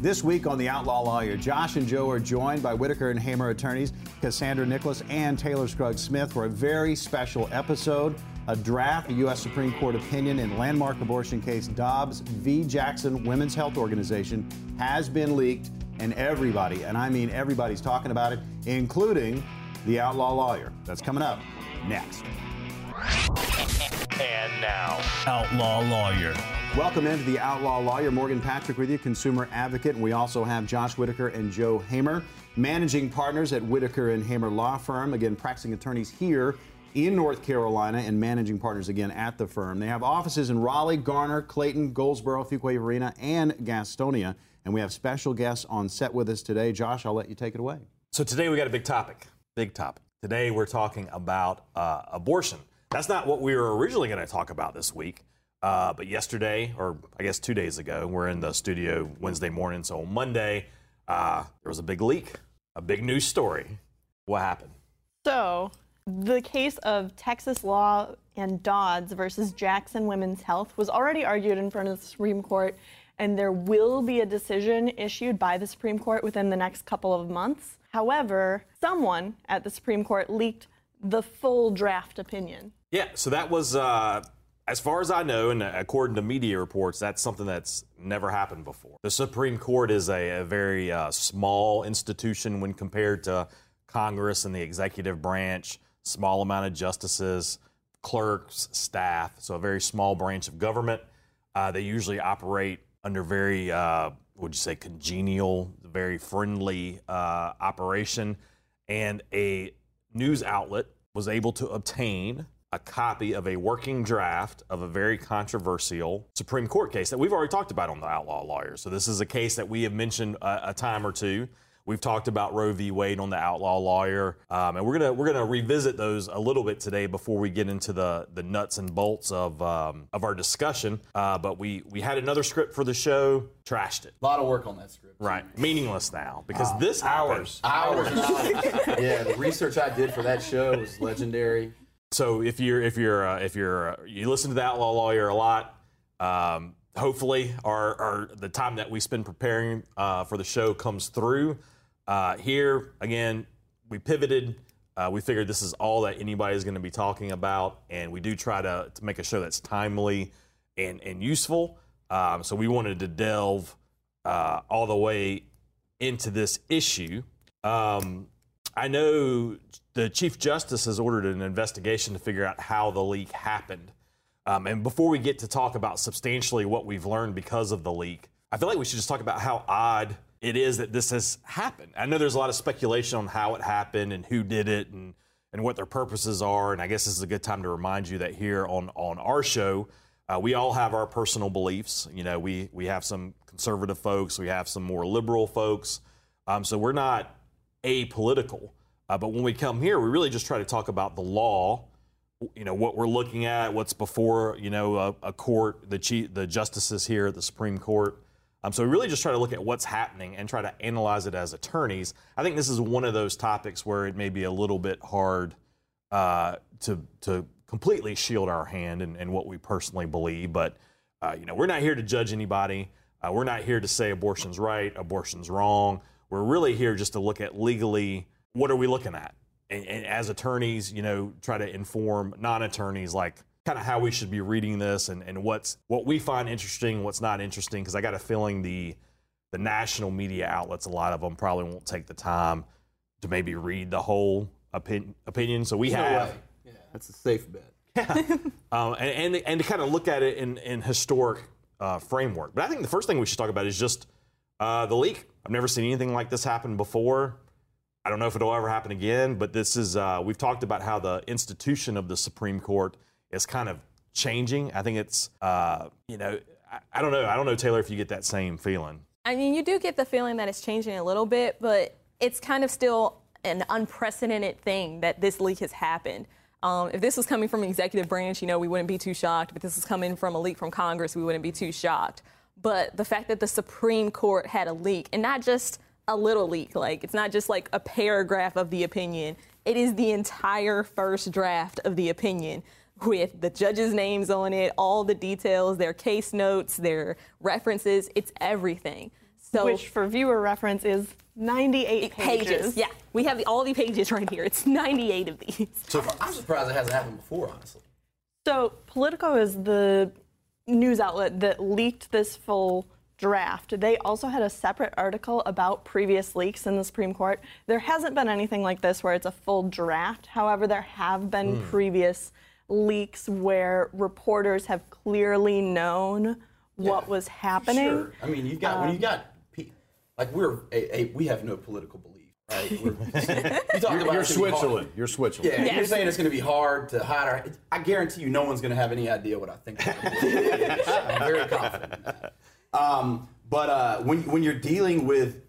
This week on The Outlaw Lawyer, Josh and Joe are joined by Whitaker and Hamer attorneys Cassandra Nicholas and Taylor Scruggs Smith for a very special episode. A draft, a U.S. Supreme Court opinion in landmark abortion case Dobbs v. Jackson Women's Health Organization has been leaked, and everybody, and I mean everybody's talking about it, including the outlaw lawyer. That's coming up next. And now, Outlaw Lawyer. Welcome into the Outlaw Lawyer. Morgan Patrick with you, consumer advocate. And we also have Josh Whitaker and Joe Hamer, managing partners at Whitaker and Hamer Law Firm. Again, practicing attorneys here in North Carolina and managing partners again at the firm. They have offices in Raleigh, Garner, Clayton, Goldsboro, Fuquay-Varina, and Gastonia. And we have special guests on set with us today. Josh, I'll let you take it away. So today we got a big topic. Big topic. Today we're talking about uh, abortion. That's not what we were originally going to talk about this week. Uh, but yesterday, or I guess two days ago, we're in the studio Wednesday morning. So on Monday, uh, there was a big leak, a big news story. What happened? So, the case of Texas law and Dobbs versus Jackson Women's Health was already argued in front of the Supreme Court, and there will be a decision issued by the Supreme Court within the next couple of months. However, someone at the Supreme Court leaked the full draft opinion. Yeah, so that was, uh, as far as I know, and according to media reports, that's something that's never happened before. The Supreme Court is a, a very uh, small institution when compared to Congress and the executive branch, small amount of justices, clerks, staff, so a very small branch of government. Uh, they usually operate under very, uh, would you say, congenial, very friendly uh, operation. And a news outlet was able to obtain a copy of a working draft of a very controversial Supreme Court case that we've already talked about on the Outlaw Lawyers. So this is a case that we have mentioned a, a time or two. We've talked about Roe v. Wade on the Outlaw Lawyer, um, and we're gonna we're gonna revisit those a little bit today before we get into the the nuts and bolts of um, of our discussion. Uh, but we we had another script for the show, trashed it. A lot of work on that script. Right, meaningless now because this hours. Hours. yeah, the research I did for that show was legendary. So if you're if you're uh, if you're uh, you listen to the Outlaw Lawyer a lot, um, hopefully our, our the time that we spend preparing uh, for the show comes through. Uh, here again, we pivoted. Uh, we figured this is all that anybody is going to be talking about, and we do try to, to make a show that's timely and and useful. Um, so we wanted to delve uh, all the way into this issue. Um, I know the Chief Justice has ordered an investigation to figure out how the leak happened. Um, and before we get to talk about substantially what we've learned because of the leak, I feel like we should just talk about how odd it is that this has happened. I know there's a lot of speculation on how it happened and who did it and, and what their purposes are. And I guess this is a good time to remind you that here on, on our show, uh, we all have our personal beliefs. You know, we, we have some conservative folks, we have some more liberal folks. Um, so we're not apolitical. Uh, but when we come here, we really just try to talk about the law, you know, what we're looking at, what's before, you know, a, a court, the chief, the justices here at the Supreme Court. Um, so we really just try to look at what's happening and try to analyze it as attorneys. I think this is one of those topics where it may be a little bit hard uh, to to completely shield our hand and, and what we personally believe. But uh, you know, we're not here to judge anybody. Uh, we're not here to say abortion's right, abortion's wrong. We're really here just to look at legally what are we looking at, and, and as attorneys, you know, try to inform non-attorneys like kind of how we should be reading this and, and what's what we find interesting, what's not interesting. Because I got a feeling the the national media outlets, a lot of them probably won't take the time to maybe read the whole opinion. opinion. So we No have. Yeah, that's a safe bet. um, and, and and to kind of look at it in in historic uh, framework. But I think the first thing we should talk about is just uh, the leak. I've never seen anything like this happen before. I don't know if it'll ever happen again, but this is uh, we've talked about how the institution of the Supreme Court is kind of changing. I think it's uh, you know I, I don't know I don't know Taylor if you get that same feeling. I mean, you do get the feeling that it's changing a little bit, but it's kind of still an unprecedented thing that this leak has happened. Um, if this was coming from the executive branch, you know, we wouldn't be too shocked. But this is coming from a leak from Congress, we wouldn't be too shocked. But the fact that the Supreme Court had a leak, and not just a little leak, like it's not just like a paragraph of the opinion, it is the entire first draft of the opinion with the judges' names on it, all the details, their case notes, their references, it's everything. So which for viewer reference is 98 pages. pages. Yeah, we have the, all the pages right here. It's 98 of these. So I'm surprised it hasn't happened before, honestly. So Politico is the news outlet that leaked this full draft. They also had a separate article about previous leaks in the Supreme Court. There hasn't been anything like this where it's a full draft. However, there have been hmm. previous leaks where reporters have clearly known what was happening. Sure. I mean, you've got when you um, got like we're a, a, we have no political belief, right? We're, you talk about You're it's gonna be hard. Switzerland. You're Switzerland. Yeah, you're saying it's going to be hard to hide our. I guarantee you, no one's going to have any idea what I think. I'm very confident. Um, but uh, when when you're dealing with,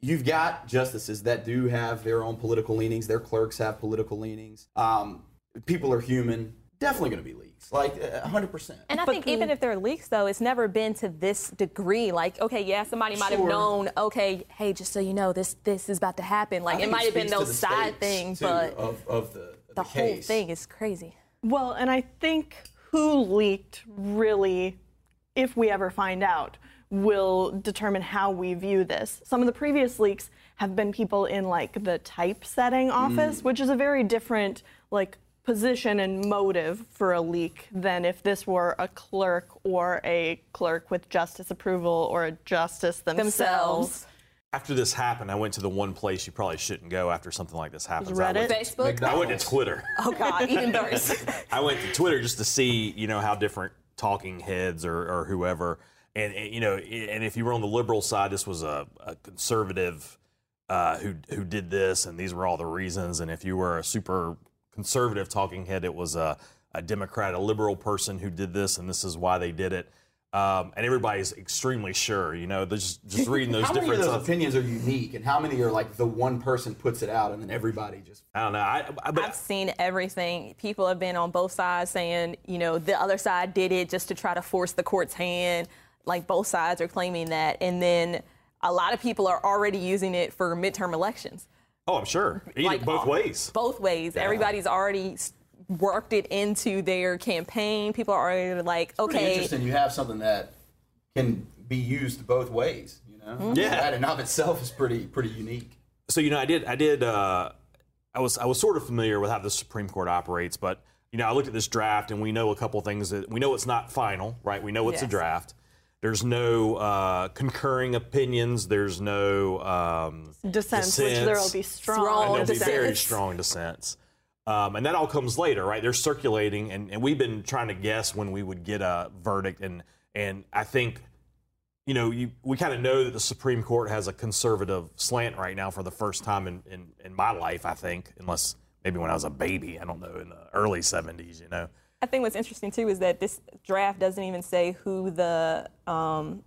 you've got justices that do have their own political leanings. Their clerks have political leanings. Um, people are human. Definitely going to be leaks, like uh, 100. percent And I think even if there are leaks, though, it's never been to this degree. Like, okay, yeah, somebody might have Sure. known. Okay, hey, just so you know, this this is about to happen. Like, it might have been those side things, but of, of the the the whole case. thing is crazy. Well, and I think who leaked really, if we ever find out, will determine how we view this. Some of the previous leaks have been people in like the typesetting office, which is a very different like position and motive for a leak than if this were a clerk or a clerk with justice approval or a justice themselves. Themselves. After this happened, I went to the one place you probably shouldn't go after something like this happens. I Reddit? went, Facebook. I went to Twitter. Oh God, even worse. I went to Twitter just to see, you know, how different talking heads or, or whoever, and, and, you know, and if you were on the liberal side, this was a, a conservative uh, who who did this, and these were all the reasons. And if you were a super conservative talking head, it was a, a Democrat, a liberal person who did this, and this is why they did it. Um, and everybody's extremely sure, you know, they're just just reading those How many of different. those stuff. opinions are unique, and how many are like the one person puts it out, and then everybody just I don't know. I, I, but I've seen everything. People have been on both sides saying, you know, the other side did it just to try to force the court's hand. Like both sides are claiming that. And then a lot of people are already using it for midterm elections. Oh, I'm sure. Either, Like, both uh, ways. Both ways. Everybody's already worked it into their campaign. People are already like, pretty okay, interesting. You have something that can be used both ways. You know, Yeah. that in and of itself is pretty pretty unique. so you know, I did, I did, uh, I was, I was sort of familiar with how the Supreme Court operates, but you know, I looked at this draft, and we know a couple things that we know it's not final, right? We know it's a draft. There's no uh, concurring opinions. There's no um, Dissents, which there will be strong. Strong there'll be very strong dissents. Um, and that all comes later, right? They're circulating, and, and we've been trying to guess when we would get a verdict. And and I think, you know, you, we kind of know that the Supreme Court has a conservative slant right now for the first time in, in, in my life, I think, unless maybe when I was a baby, I don't know, in the early 70s, you know. I think what's interesting too is that this draft doesn't even say who the um,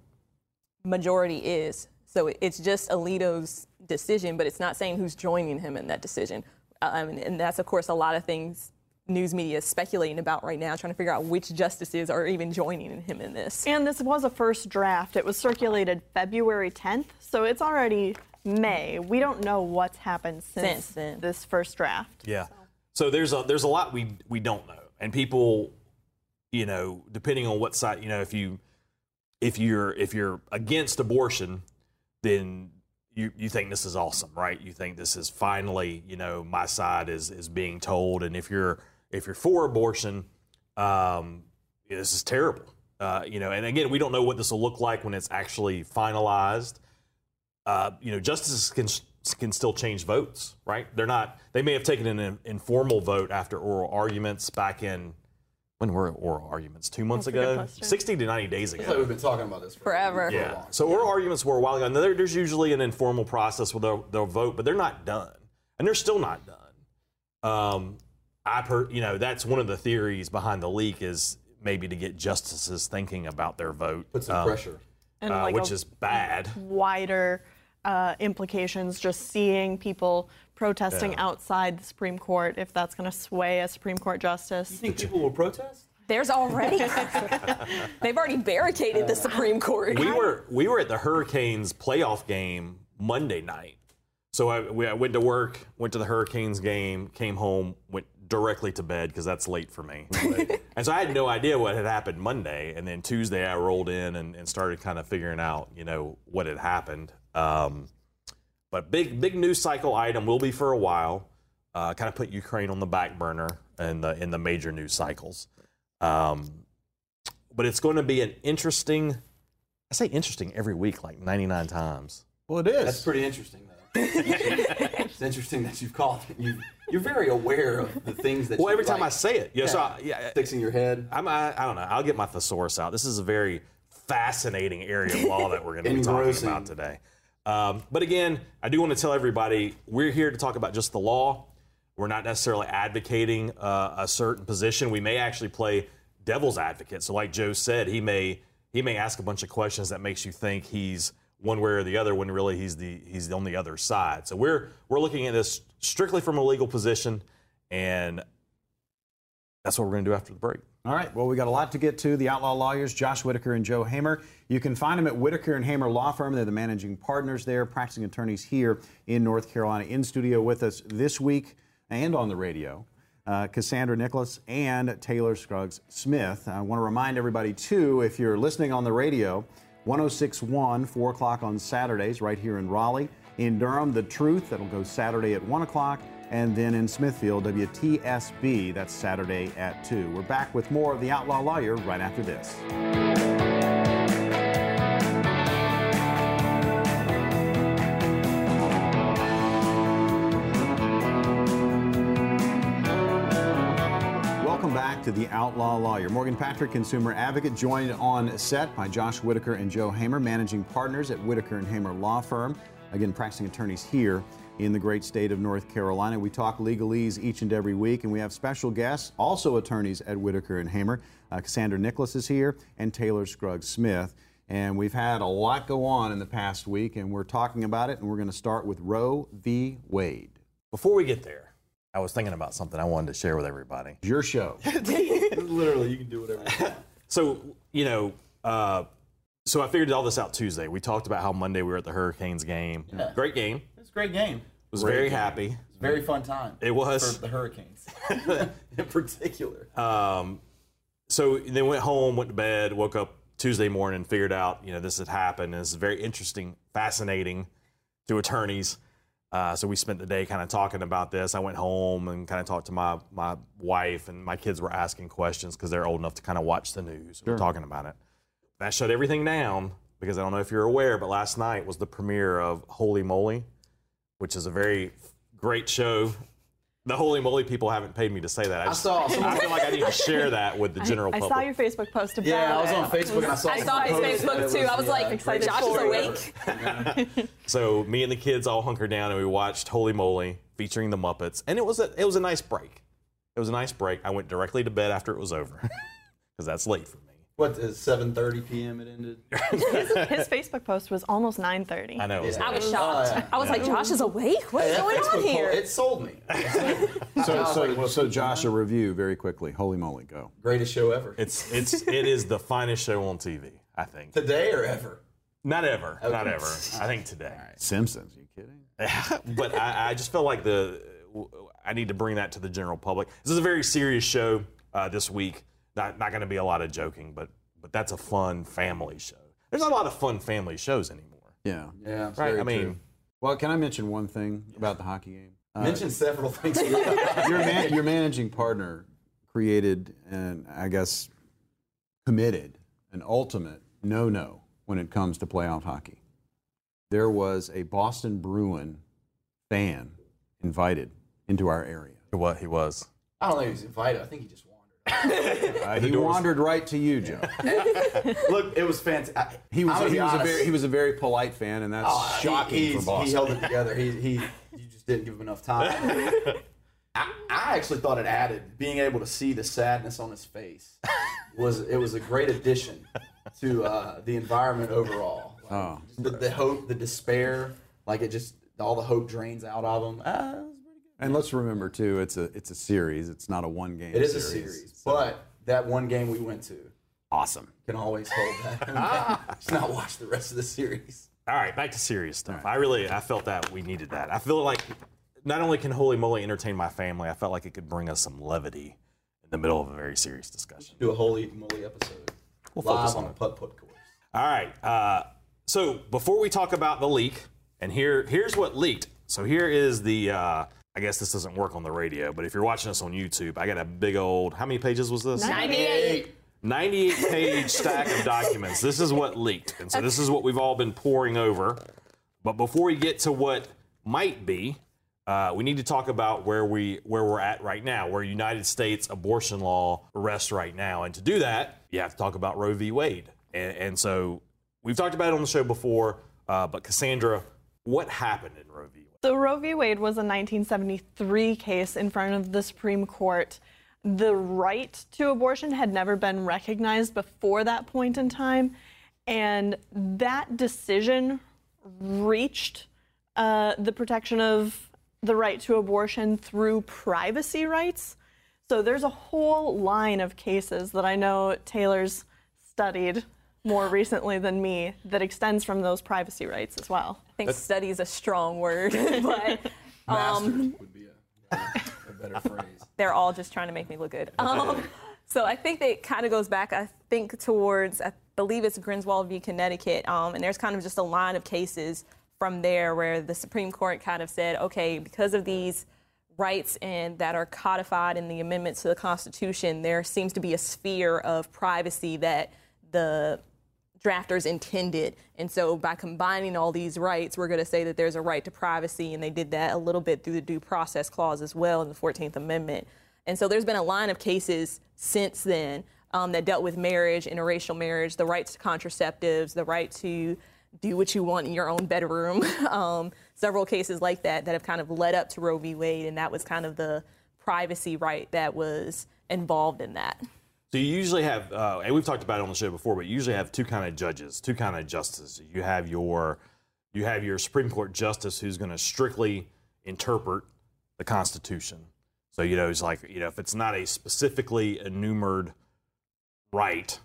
majority is. So it's just Alito's decision, but it's not saying who's joining him in that decision. Uh, I and that's of course a lot of things news media is speculating about right now, trying to figure out which justices are even joining him in this. And this was a first draft. It was circulated February 10th, so it's already May. We don't know what's happened since, Since then. this first draft. Yeah. So there's a there's a lot we we don't know, and people, you know, depending on what side, you know, if you if you're if you're against abortion, then you you think this is awesome, right? You think this is finally, you know, my side is is being told, and if you're if you're for abortion, um, this is terrible. Uh, you know, and again, we don't know what this will look like when it's actually finalized uh, you know, justices can can still change votes, right? They're not. They may have taken an informal vote after oral arguments back in when were oral arguments? Two months That's ago, sixty to ninety days It's like ago. we've been talking about this for Forever. For a Yeah. long So oral arguments were a while ago. And there's usually an informal process where they'll, they'll vote, but they're not done, and they're still not done. Um, I per, you know, that's one of the theories behind the leak is maybe to get justices thinking about their vote, Put some um, pressure. And uh, like which a is bad. wider uh, implications, just seeing people protesting Yeah. outside the Supreme Court, if that's going to sway a Supreme Court justice. You think people will protest? There's already they've already barricaded the Supreme Court. we were we were at the Hurricanes playoff game Monday night. So I, we, I went to work, went to the Hurricanes game, came home, went directly to bed because that's late for me. and so I had no idea what had happened Monday. And then Tuesday I rolled in and, and started kind of figuring out, you know, what had happened. Um, but big big news cycle item will be for a while. Uh, kind of put Ukraine on the back burner in the in the major news cycles. Um, but it's going to be an interesting. I say interesting every week, like 99 times. Well, it is. That's pretty interesting, though. it's interesting that you've called. You, you're very aware of the things that. Well, you every time I say it, yeah. So I, yeah, sticks in your head. I'm, I, I don't know. I'll get my thesaurus out. This is a very fascinating area of law that we're going to be talking about today. Um, but again, I do want to tell everybody we're here to talk about just the law. We're not necessarily advocating uh, a certain position. We may actually play devil's advocate. So, like Joe said, he may he may ask a bunch of questions that makes you think he's one way or the other when really he's the he's on the other side. So we're we're looking at this strictly from a legal position, and that's what we're going to do after the break. All right. Well, we got a lot to get to. The outlaw lawyers, Josh Whitaker and Joe Hamer. You can find them at Whitaker and Hamer Law Firm. They're the managing partners there, practicing attorneys here in North Carolina. In studio with us this week and on the radio, uh, Cassandra Nicholas and Taylor Scruggs Smith. I want to remind everybody, too, if you're listening on the radio, 1061, 4 o'clock on Saturdays, right here in Raleigh. In Durham, The Truth, that'll go Saturday at 1 o'clock. And then in Smithfield, WTSB, that's Saturday at 2. We're back with more of The Outlaw Lawyer right after this. Welcome back to The Outlaw Lawyer. Morgan Patrick, consumer advocate, joined on set by Josh Whitaker and Joe Hamer, managing partners at Whitaker and Hamer Law Firm. Again, practicing attorneys here in the great state of North Carolina. We talk legalese each and every week, and we have special guests, also attorneys at Whitaker and Hamer. Uh, Cassandra Nicholas is here, and Taylor Scruggs Smith. And we've had a lot go on in the past week, and we're talking about it, and we're going to start with Roe v. Wade. Before we get there, I was thinking about something I wanted to share with everybody. Your show. Literally, you can do whatever. You want. So, you know, uh, so I figured all this out Tuesday. We talked about how Monday we were at the Hurricanes game. Great game. It's a great game. Was very happy. It's a very fun time. It was. for the Hurricanes, in particular. Um, so then went home, went to bed, woke up Tuesday morning, figured out, you know, this had happened. And it's very interesting, fascinating to attorneys. Uh, so we spent the day kind of talking about this. I went home and kind of talked to my, my wife, and my kids were asking questions because they're old enough to kind of watch the news. We're talking about it. That shut everything down because I don't know if you're aware, but last night was the premiere of Holey Moley, which is a very great show. The Holey Moley people haven't paid me to say that. I, just, saw some- I feel like I need to share that with the general I public. I saw your Facebook post about Yeah, I was on Facebook and I saw. I saw his Facebook that too. I was yeah, like, excited Josh is for you. awake. So me and the kids all hunkered down and we watched Holey Moley featuring the Muppets, and it was a it was a nice break. It was a nice break. I went directly to bed after it was over because that's late for me. What is 7:30 p.m. It ended. His Facebook post was almost 9:30. I know. Yeah. I was shocked. yeah. I was like, Josh is awake? What's Hey, going Facebook on here? poll, It sold me. So, was like, so, so Josh, a review very quickly. Holey moley, go. Greatest show ever. It's it's it is the finest show on TV. I think. Today or ever. Not ever. Not ever. I think today. Simpsons, you kidding? but I, I just feel like the I need to bring that to the general public. This is a very serious show uh, this week. Not not going to be a lot of joking, but but that's a fun family show. There's not a lot of fun family shows anymore, Yeah. Yeah. it's right? very I mean, true. Well, can I mention one thing about the hockey game? Uh, mention several things. your, man, your managing partner created and I guess committed an ultimate no-no when it comes to playoff hockey. There was a Boston Bruin fan invited into our area. what he was. I don't think he was invited. I think he just wandered. Uh, he wandered right to you, Joe. Look, it was fantastic. He was, he, was a very, he was a very polite fan, and that's Oh, shocking he, for Boston. He held it together. He, he, you just didn't give him enough time. I, I actually thought it added being able to see the sadness on his face was it was a great addition to uh, the environment overall. Like, Oh. the, the hope, the despair, like it just all the hope drains out of him. Ah, and let's remember too, it's a it's a series. It's not a one game. It is a series, but that one game we went to awesome. can always hold that. just not watch the rest of the series. All right, back to serious stuff. I really I felt that we needed that. I feel like not only can Holey Moley entertain my family, I felt like it could bring us some levity in the middle of a very serious discussion. Do a holey moley episode. We'll Live focus on on a it. putt putt course. All right. Uh, so before we talk about the leak, and here here's what leaked. So here is the. Uh, I guess this doesn't work on the radio, but if you're watching us on YouTube, I got a big old. How many pages was this? 98. 98 page stack of documents. This is what leaked. And so this is what we've all been poring over. But before we get to what might be, uh, we need to talk about where we where we're at right now, where United States abortion law rests right now. And to do that, you have to talk about Roe v. Wade. And, and so we've talked about it on the show before, uh, but Cassandra, what happened in Roe v. So Roe v. Wade was a 1973 case in front of the Supreme Court. The right to abortion had never been recognized before that point in time, and that decision reached uh, the protection of the right to abortion through privacy rights. So there's a whole line of cases that I know Taylor's studied more recently than me that extends from those privacy rights as well. I think study is a strong word, but Mastered would be a, a better phrase. they're all just trying to make me look good. Um, so I think that it kind of goes back, I think, towards, I believe it's Griswold v. Connecticut. Um, and there's kind of just a line of cases from there where the Supreme Court kind of said, okay, because of these rights and that are codified in the amendments to the Constitution, there seems to be a sphere of privacy that the drafters intended. And so by combining all these rights, we're going to say that there's a right to privacy, and they did that a little bit through the due process clause as well in the 14th Amendment. And so there's been a line of cases since then um, that dealt with marriage, interracial marriage, the rights to contraceptives, the right to do what you want in your own bedroom. um, several cases like that that have kind of led up to Roe v. Wade, and that was kind of the privacy right that was involved in that. So you usually have, uh, and we've talked about it on the show before, but you usually have two kind of judges, two kind of justices. You have your, you have your Supreme Court justice who's going to strictly interpret the Constitution. So you know, it's like you know, if it's not a specifically enumerated right,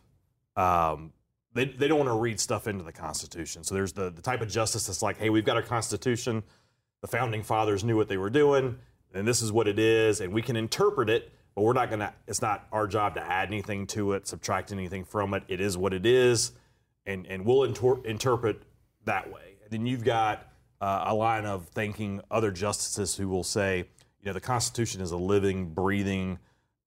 um, they they don't want to read stuff into the Constitution. So there's the the type of justice that's like, hey, we've got our Constitution. The founding fathers knew what they were doing, and this is what it is, and we can interpret it but we're not going to it's not our job to add anything to it subtract anything from it. It is what it is and and we'll inter- interpret that way. And then you've got uh, a line of thinking other justices who will say you know the constitution is a living breathing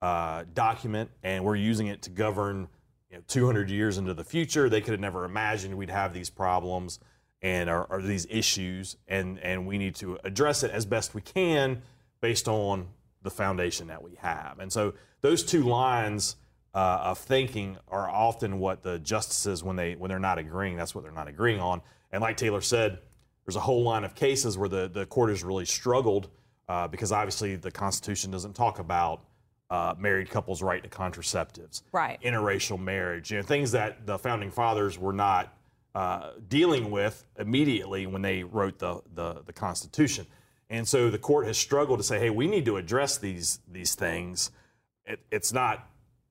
uh, document and we're using it to govern you know, 200 years into the future. They could have never imagined we'd have these problems and are, are these issues and and we need to address it as best we can based on the foundation that we have. And so those two lines uh, of thinking are often what the justices, when they when they're not agreeing, that's what they're not agreeing on. And like Taylor said, there's a whole line of cases where the the court has really struggled uh, because obviously the Constitution doesn't talk about uh, married couples' right to contraceptives, Right. interracial marriage, you know, things that the founding fathers were not uh, dealing with immediately when they wrote the, the the Constitution. And so the court has struggled to say, hey, we need to address these these things. It, it's not,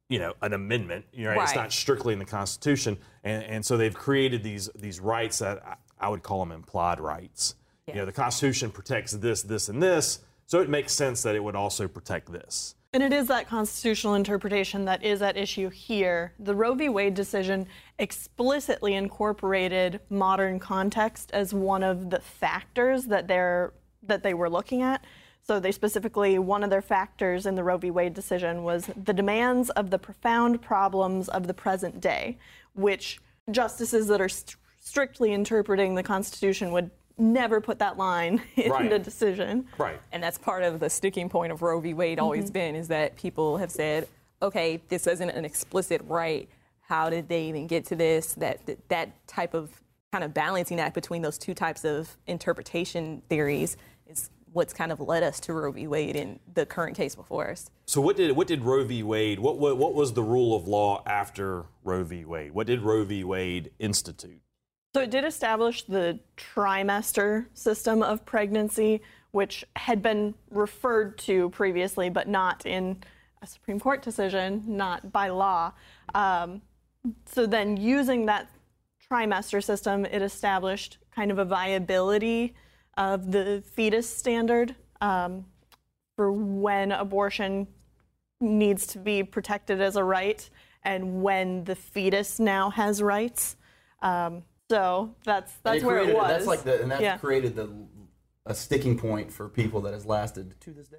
you know, an amendment. You know, it's Right. not strictly in the Constitution. And, and so they've created these these rights that I, I would call them implied rights. You know, the Constitution protects this, this, and this. So it makes sense that it would also protect this. And it is that constitutional interpretation that is at issue here. The Roe v. Wade decision explicitly incorporated modern context as one of the factors that they're that they were looking at. So they specifically one of their factors in the Roe v. Wade decision was the demands of the profound problems of the present day, which justices that are st- strictly interpreting the Constitution would never put that line in Right. the decision. Right. And that's part of the sticking point of Roe v. Wade always mm-hmm. been is that people have said, okay, this isn't an explicit right. How did they even get to this? That that, that type of kind of balancing act between those two types of interpretation theories is what's kind of led us to Roe v. Wade in the current case before us. So what did what did Roe v. Wade? What what, what was the rule of law after Roe v. Wade? What did Roe v. Wade institute? So it did establish the trimester system of pregnancy, which had been referred to previously, but not in a Supreme Court decision, not by law. Um, so then, using that trimester system, it established kind of a viability of the fetus standard um, for when abortion needs to be protected as a right and when the fetus now has rights. Um, so that's And that's where it was. That's like the and that's Yeah. created the a sticking point for people that has lasted to this day.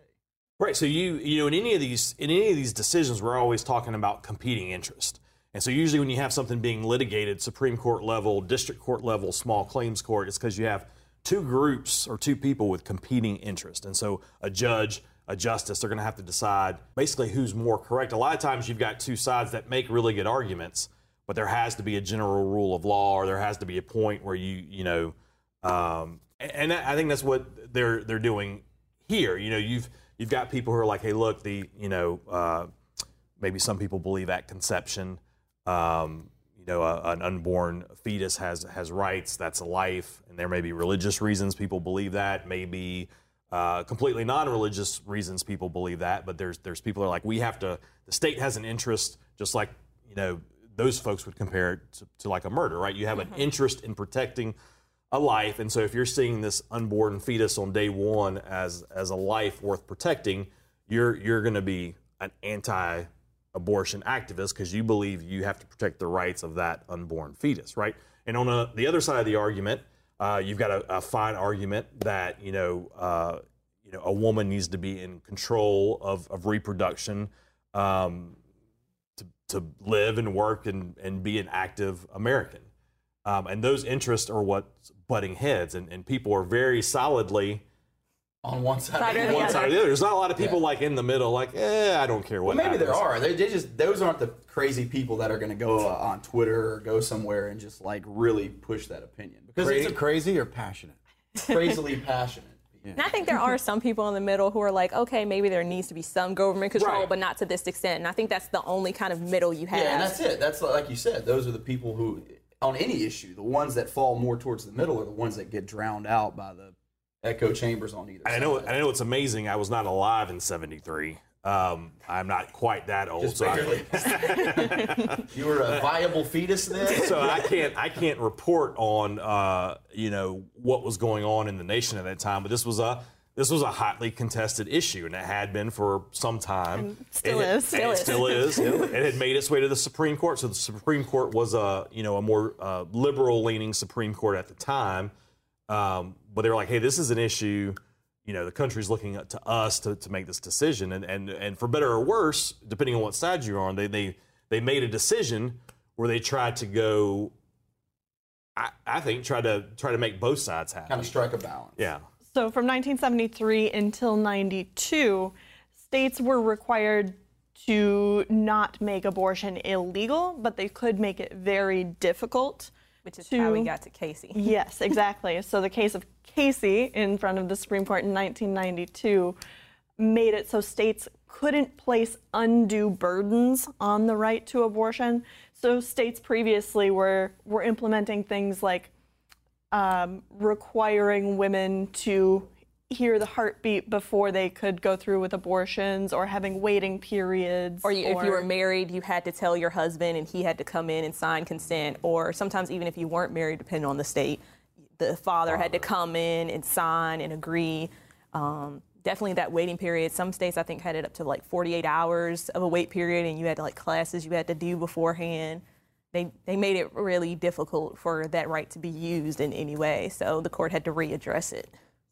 Right. So you you know in any of these in any of these decisions, we're always talking about competing interest. And so usually when you have something being litigated, Supreme Court level, district court level, small claims court, it's because you have two groups or two people with competing interest. And so a judge, a justice, they're going to have to decide basically who's more correct. A lot of times you've got two sides that make really good arguments, but there has to be a general rule of law, or there has to be a point where you you know, um, and I think that's what they're they're doing here. You know, you've you've got people who are like, hey, look, the you know, uh, maybe some people believe at conception, um, you know, a, an unborn fetus has has rights. That's a life, and there may be religious reasons people believe that. Maybe uh, completely non-religious reasons people believe that. But there's there's people who are like, we have to. The state has an interest, just like you know those folks would compare it to, to like a murder, right? You have an interest in protecting a life, and so if you're seeing this unborn fetus on day one as as a life worth protecting, you're you're going to be an anti-abortion activist because you believe you have to protect the rights of that unborn fetus, right? And on a, the other side of the argument, uh, you've got a, a fine argument that you know uh, you know a woman needs to be in control of of reproduction. Um, to, to live and work and, and be an active American. Um, and those interests are what's butting heads, and, and people are very solidly On one side, Side or the one one other. side or the other. There's not a lot of people Yeah. like in the middle, like, eh, I don't care what. Well, maybe there are. They, they just those aren't the crazy people that are going to go uh, on Twitter or go somewhere and just like really push that opinion because Cra- it's crazy or passionate? crazily passionate. And I think there are some people in the middle who are like, okay, maybe there needs to be some government control, Right. but not to this extent. And I think that's the only kind of middle you have. Yeah, and that's it. That's like you said. Those are the people who, on any issue, the ones that fall more towards the middle are the ones that get drowned out by the echo chambers on either I side. know, and I know it's amazing. I was not alive in '73. Um, I'm not quite that old, Just so I, you were a viable fetus then. so I can't I can't report on uh, you know what was going on in the nation at that time. But this was a this was a hotly contested issue, and it had been for some time. still It had- is. and Still it is. still is. it had made its way to the Supreme Court. So the Supreme Court was a you know a more uh, liberal leaning Supreme Court at the time. Um, but they were like, hey, this is an issue. You know, the country's looking to us to, to make this decision, and, and and for better or worse, depending on what side you're on, they they they made a decision where they tried to go. I, I think try to try to make both sides happy. kind of strike a balance. Yeah. So from 1973 until 92, states were required to not make abortion illegal, but they could make it very difficult. Which is how we got to Casey. Yes, exactly. so the case of Casey in front of the Supreme Court in 1992 made it so states couldn't place undue burdens on the right to abortion. So states previously were were implementing things like um, requiring women to hear the heartbeat before they could go through with abortions, or having waiting periods. Or you, if you were married, you had to tell your husband and he had to come in and sign consent. Or sometimes, even if you weren't married, depending on the state, the father had to come in and sign and agree. Um, definitely that waiting period. Some states, I think, had it up to like 48 hours of a wait period, and you had like classes you had to do beforehand. They, they made it really difficult for that right to be used in any way. So the court had to readdress it.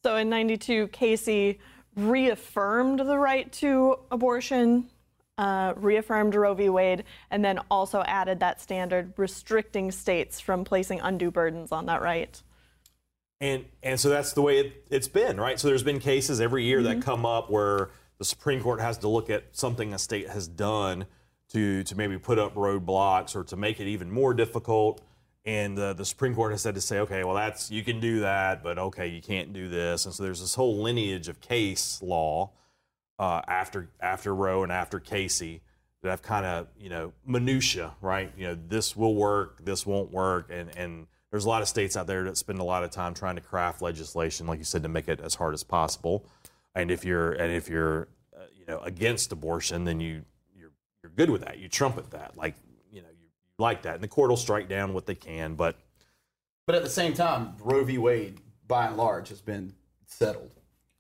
So in 92, Casey reaffirmed the right to abortion, uh, reaffirmed Roe v. Wade, and then also added that standard restricting states from placing undue burdens on that right. And and so that's the way it, it's been, right? So there's been cases every year that come up where the Supreme Court has to look at something a state has done to to maybe put up roadblocks or to make it even more difficult. And the, the Supreme Court has said to say, okay, well that's you can do that, but okay, you can't do this. And so there's this whole lineage of case law uh, after after Roe and after Casey that have kind of you know minutia, right? You know, this will work, this won't work, and and there's a lot of states out there that spend a lot of time trying to craft legislation, like you said, to make it as hard as possible. And if you're and if you're uh, you know against abortion, then you you're you're good with that. You trumpet that, like you know you, you like that, and the court will strike down what they can, but But at the same time, Roe v. Wade, by and large, has been settled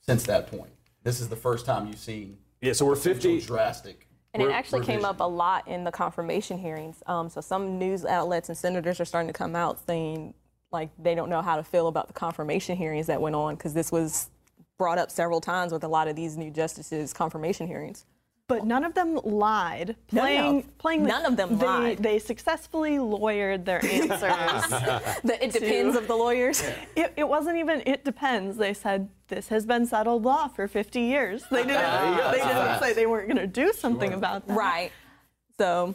since that point. This is the first time you've seen Yeah, so we're potential 50. drastic. And it re- actually came up a lot in the confirmation hearings. Um, so some news outlets and senators are starting to come out saying like they don't know how to feel about the confirmation hearings that went on because this was brought up several times with a lot of these new justices' confirmation hearings. But none of them lied. No, no. Playing, playing. the- None of them they, lied. They successfully lawyered their answers. The, it depends of the lawyers. it, it wasn't even. It depends. They said this has been settled law for 50 years. They didn't. go. they didn't facts. say they weren't going to do something about that. right. So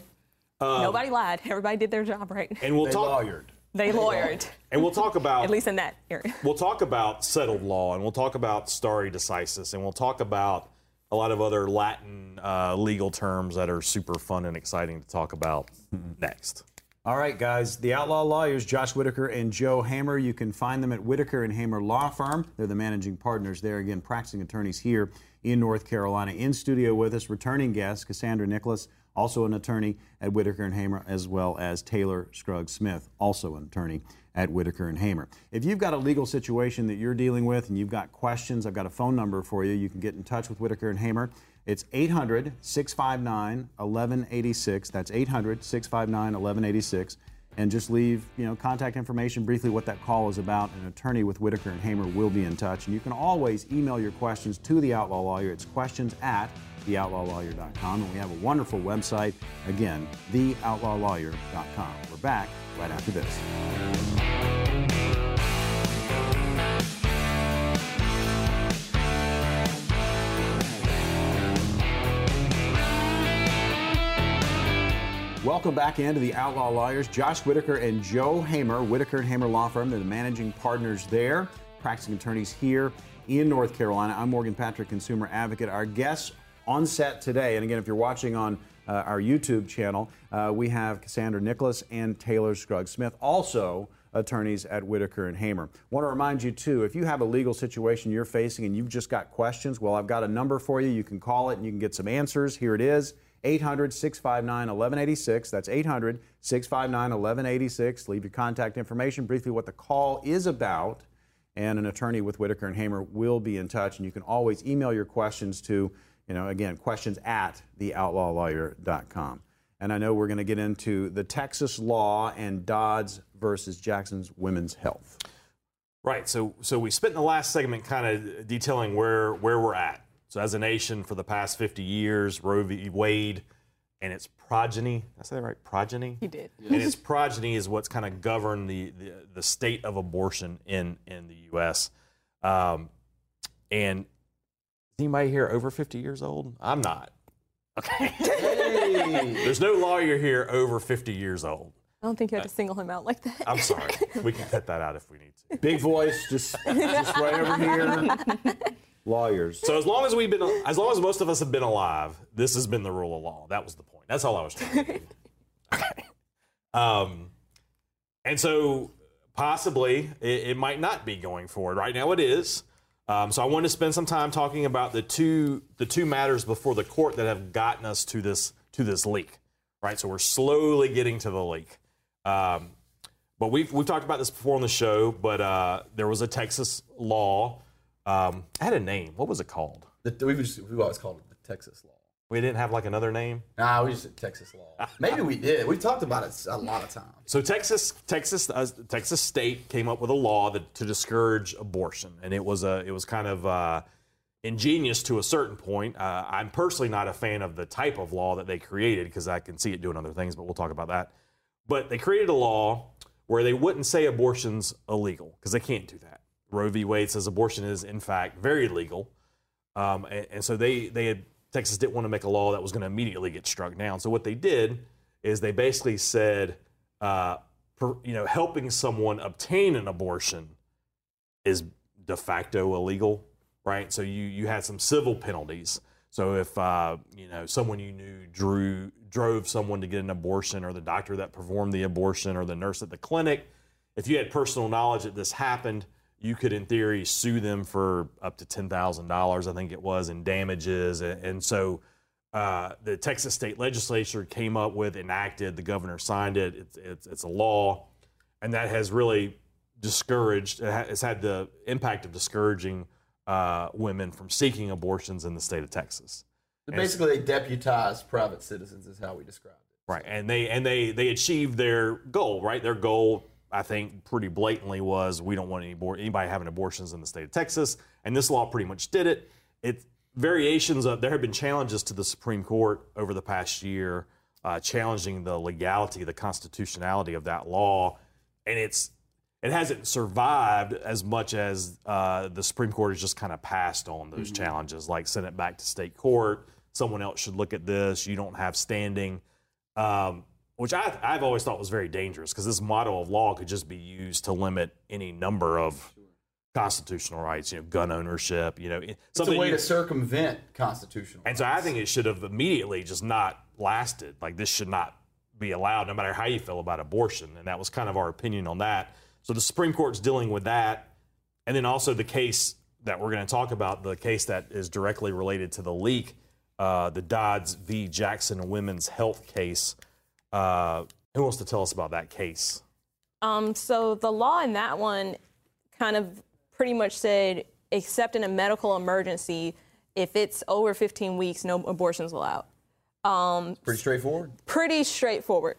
um, nobody lied. Everybody did their job right. And we'll They talk. lawyered. They lawyered, And we'll talk about. at least in that area. we'll talk about settled law, and we'll talk about stare decisis, and we'll talk about a lot of other Latin uh, legal terms that are super fun and exciting to talk about next. All right, guys. The Outlaw Lawyers, Josh Whitaker and Joe Hamer. You can find them at Whitaker and Hamer Law Firm. They're the managing partners there. Again, practicing attorneys here in North Carolina. In studio with us, returning guest Cassandra Nicholas, also an attorney at Whitaker and Hamer, as well as Taylor Scruggs Smith, also an attorney at Whitaker and Hamer. If you've got a legal situation that you're dealing with and you've got questions, I've got a phone number for you. You can get in touch with Whitaker and Hamer. It's 800 659 1186. That's 800 659 1186. And just leave, you know, contact information briefly what that call is about. An attorney with Whitaker and Hamer will be in touch. And you can always email your questions to the Outlaw Lawyer. It's questions at theoutlawlawyer.com. And we have a wonderful website. Again, theoutlawlawyer.com. We're back right after this. Welcome back into the Outlaw Lawyers. Josh Whitaker and Joe Hamer, Whitaker and Hamer Law Firm. They're the managing partners there, practicing attorneys here in North Carolina. I'm Morgan Patrick, consumer advocate. Our guests on set today, and again, if you're watching on uh, our YouTube channel, uh, we have Cassandra Nicholas and Taylor Scruggs Smith, also attorneys at Whitaker and Hamer. Want to remind you too, if you have a legal situation you're facing and you've just got questions, well, I've got a number for you. You can call it and you can get some answers. Here it is. 800 659 1186. That's 800 659 1186. Leave your contact information, briefly what the call is about, and an attorney with Whitaker and Hamer will be in touch. And you can always email your questions to, you know, again, questions at theoutlawlawyer.com. And I know we're going to get into the Texas law and Dobbs versus Jackson's Women's Health. Right. So so we spent the last segment kind of detailing where where we're at. So as a nation for the past 50 years, Roe v. Wade and its progeny, did I say that right? Progeny? You did. And its progeny is what's kind of governed the, the, the state of abortion in, in the U.S. Um, and is anybody here over 50 years old? I'm not. Okay. There's no lawyer here over 50 years old. I don't think you have to single him out like that. I'm sorry. we can cut that out if we need to. Big voice, just, just right over here. Lawyers. So as long as we've been, as long as most of us have been alive, this has been the rule of law. That was the point. That's all I was trying to do. Okay. Um, and so possibly it, it might not be going forward. Right now it is. Um, so I want to spend some time talking about the two the two matters before the court that have gotten us to this to this leak. Right. So we're slowly getting to the leak. Um, but we've we've talked about this before on the show. But uh, there was a Texas law. Um, it had a name. What was it called? The, we've, just, we've always called it the Texas law. We didn't have like another name. Nah, we just said Texas law. Maybe we did. We talked about it a lot of times. So Texas, Texas, uh, Texas State came up with a law that, to discourage abortion, and it was a, it was kind of uh, ingenious to a certain point. Uh, I'm personally not a fan of the type of law that they created because I can see it doing other things, but we'll talk about that. But they created a law where they wouldn't say abortion's illegal because they can't do that. Roe v. Wade says abortion is in fact very legal, um, and, and so they they had Texas didn't want to make a law that was going to immediately get struck down. So what they did is they basically said, uh, per, you know, helping someone obtain an abortion is de facto illegal, right? So you you had some civil penalties. So if uh, you know someone you knew drew drove someone to get an abortion, or the doctor that performed the abortion, or the nurse at the clinic, if you had personal knowledge that this happened, you could, in theory, sue them for up to ten thousand dollars. I think it was in damages, and, and so uh, the Texas state legislature came up with, enacted, the governor signed it. It's, it's, it's a law, and that has really discouraged. It's had the impact of discouraging uh, women from seeking abortions in the state of Texas. So Basically, they deputized private citizens, is how we described it. Right, and they and they they achieved their goal. Right, their goal, I think, pretty blatantly was we don't want any abor- anybody having abortions in the state of Texas, and this law pretty much did it. It variations of there have been challenges to the Supreme Court over the past year, uh, challenging the legality, the constitutionality of that law, and it's it hasn't survived as much as uh, the Supreme Court has just kind of passed on those challenges, like sent it back to state court. Someone else should look at this. You don't have standing, um, which I, I've always thought was very dangerous because this model of law could just be used to limit any number of constitutional rights. You know, gun ownership. You know, It's a way you- to circumvent constitutional. and so I think it should have immediately just not lasted. Like this should not be allowed, no matter how you feel about abortion. And that was kind of our opinion on that. So the Supreme Court's dealing with that. And then also the case that we're going to talk about, the case that is directly related to the leak, uh, the Dobbs v. Jackson Women's Health case. Uh, who wants to tell us about that case? Um, so the law in that one kind of pretty much said, except in a medical emergency, if it's over 15 weeks, no abortions allowed. Pretty straightforward. Pretty straightforward.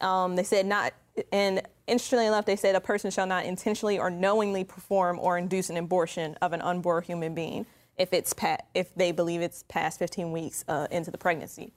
Um, they said not, and interestingly enough, they said a person shall not intentionally or knowingly perform or induce an abortion of an unborn human being if it's pa- if they believe it's past 15 weeks uh, into the pregnancy.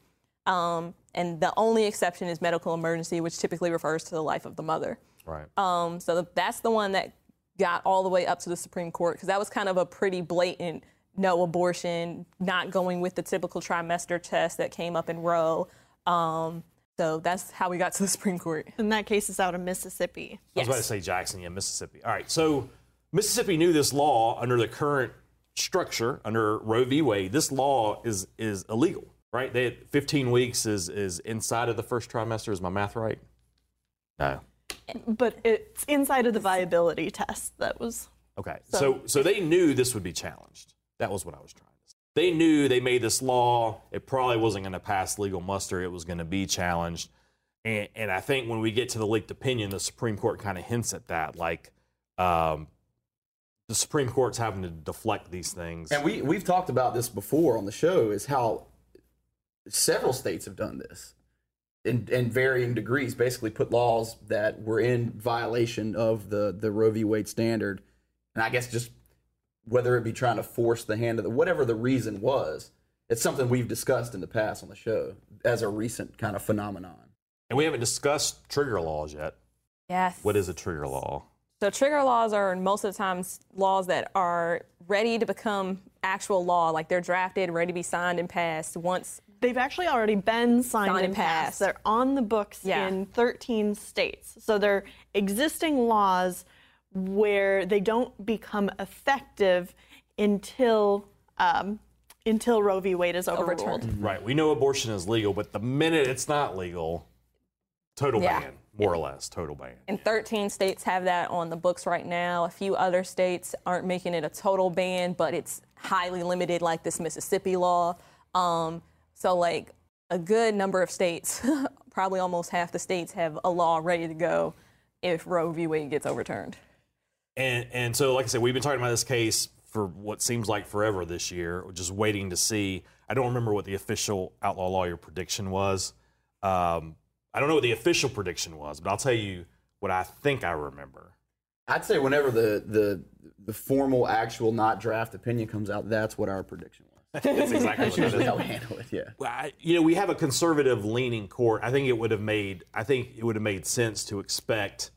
Um, and the only exception is medical emergency, which typically refers to the life of the mother. Right. Um, so that's the one that got all the way up to the Supreme Court because that was kind of a pretty blatant no abortion, not going with the typical trimester test that came up in Roe. Um, so that's how we got to the Supreme Court. And that case is out of Mississippi. I was about to say Jackson, yeah, Mississippi. All right, so Mississippi knew this law under the current structure under Roe v. Wade. This law is is illegal, right? They 15 weeks is is inside of the first trimester. Is my math right? No. But it's inside of the viability test that was. Okay. So so they knew this would be challenged. That was what I was trying to say. They knew they made this law. It probably wasn't going to pass legal muster. It was going to be challenged. And, and I think when we get to the leaked opinion, the Supreme Court kind of hints at that. Like um, the Supreme Court's having to deflect these things. And we we've talked about this before on the show is how several states have done this in, in varying degrees. Basically, put laws that were in violation of the the Roe v. Wade standard, and I guess just whether it be trying to force the hand of the whatever the reason was. It's something we've discussed in the past on the show as a recent kind of phenomenon. and we haven't discussed trigger laws yet. Yes. What is a trigger law? So trigger laws are most of the times laws that are ready to become actual law, like they're drafted, ready to be signed and passed once. They've actually already been signed, Signed and and passed. passed. They're on the books Yeah. in 13 states. So they're existing laws where they don't become effective until um, until Roe v. Wade is overruled. Overturned. Right. We know abortion is legal, but the minute it's not legal, total Yeah. ban, more or less, total ban. And 13 states have that on the books right now. A few other states aren't making it a total ban, but it's highly limited, like this Mississippi law. Um, so, like a good number of states, probably almost half the states, have a law ready to go if Roe v. Wade gets overturned. And and so, like I said, we've been talking about this case for what seems like forever this year, just waiting to see. I don't remember what the official outlaw lawyer prediction was. Um, I don't know what the official prediction was, but I'll tell you what I think I remember. I'd say whenever the the the formal, actual, not draft opinion comes out, that's what our prediction was. That's exactly That's what usually it how is. we handle it. Yeah. Well, I- you know, we have a conservative leaning court. I think it would have made. I think it would have made sense to expect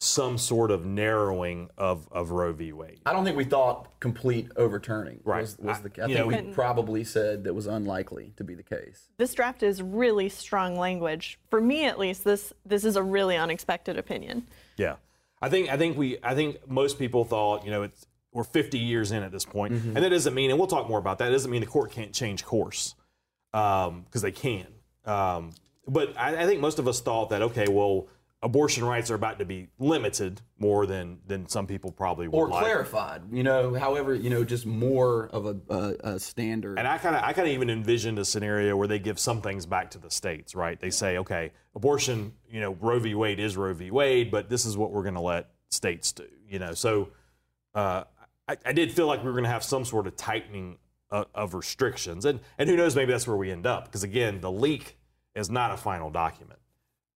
some sort of narrowing of of Roe v. Wade. I don't think we thought complete overturning Right. was, was the. I, I- you think know- we probably said that was unlikely to be the case. This draft is really strong language. For me, at least, this this is a really unexpected opinion. Yeah, I think I think we I think most people thought you know it's we're 50 years in at this point. point, and that doesn't mean and we'll talk more about that. It doesn't mean the court can't change course because they can. Um, but I, I think most of us thought that okay, well, abortion rights are about to be limited more than than some people probably would Or like. clarified, you know. However, you know, just more of a, a, a standard. And I kind of, I kind of even envisioned a scenario where they give some things back to the states, right? They say, okay, abortion, you know, Roe v. Wade is Roe v. Wade, but this is what we're going to let states do, you know. So uh, I, I did feel like we were going to have some sort of tightening of, of restrictions, and and who knows, maybe that's where we end up. Because again, the leak is not a final document,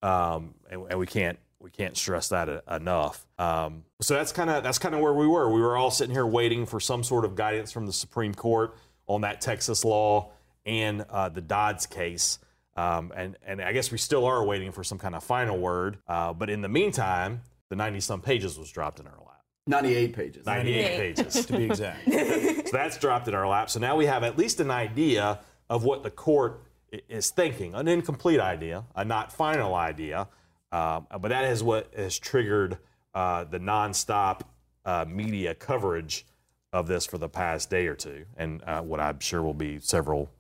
um, and, and we can't we can't stress that e- enough. Um, so that's kind of that's kind of where we were. We were all sitting here waiting for some sort of guidance from the Supreme Court on that Texas law and uh, the Dobbs case. Um, and and I guess we still are waiting for some kind of final word. Uh, but in the meantime, the 90 some pages was dropped in our lap. 98 pages. 98 pages. to be exact. so that's dropped in our lap. So now we have at least an idea of what the court is thinking, an incomplete idea, a not final idea. Um, but that is what has triggered uh, the nonstop uh, media coverage of this for the past day or two, and uh, what I'm sure will be several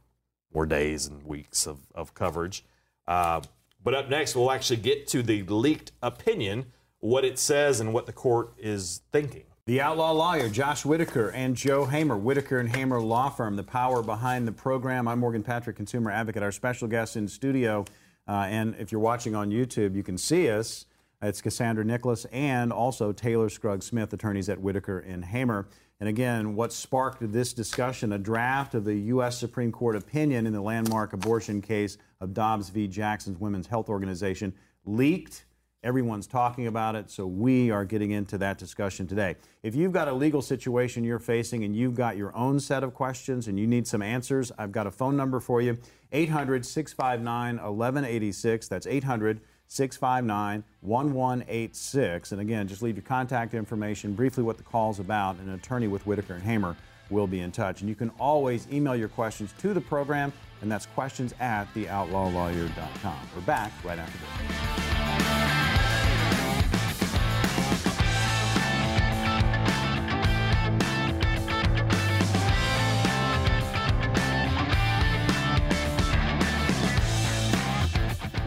more days and weeks of, of coverage. Uh, but up next, we'll actually get to the leaked opinion, what it says, and what the court is thinking. The outlaw lawyer Josh Whitaker and Joe Hamer, Whitaker and Hamer Law Firm, the power behind the program. I'm Morgan Patrick, consumer advocate. Our special guest in studio, uh, and if you're watching on YouTube, you can see us. It's Cassandra Nicholas and also Taylor Scruggs Smith, attorneys at Whitaker and Hamer. And again, what sparked this discussion? A draft of the U.S. Supreme Court opinion in the landmark abortion case of Dobbs v. Jackson's Women's Health Organization leaked. Everyone's talking about it, so we are getting into that discussion today. If you've got a legal situation you're facing and you've got your own set of questions and you need some answers, I've got a phone number for you 800 659 1186. That's 800 659 1186. And again, just leave your contact information, briefly what the call's about, and an attorney with Whitaker and Hamer will be in touch. And you can always email your questions to the program, and that's questions at theoutlawlawyer.com. We're back right after this.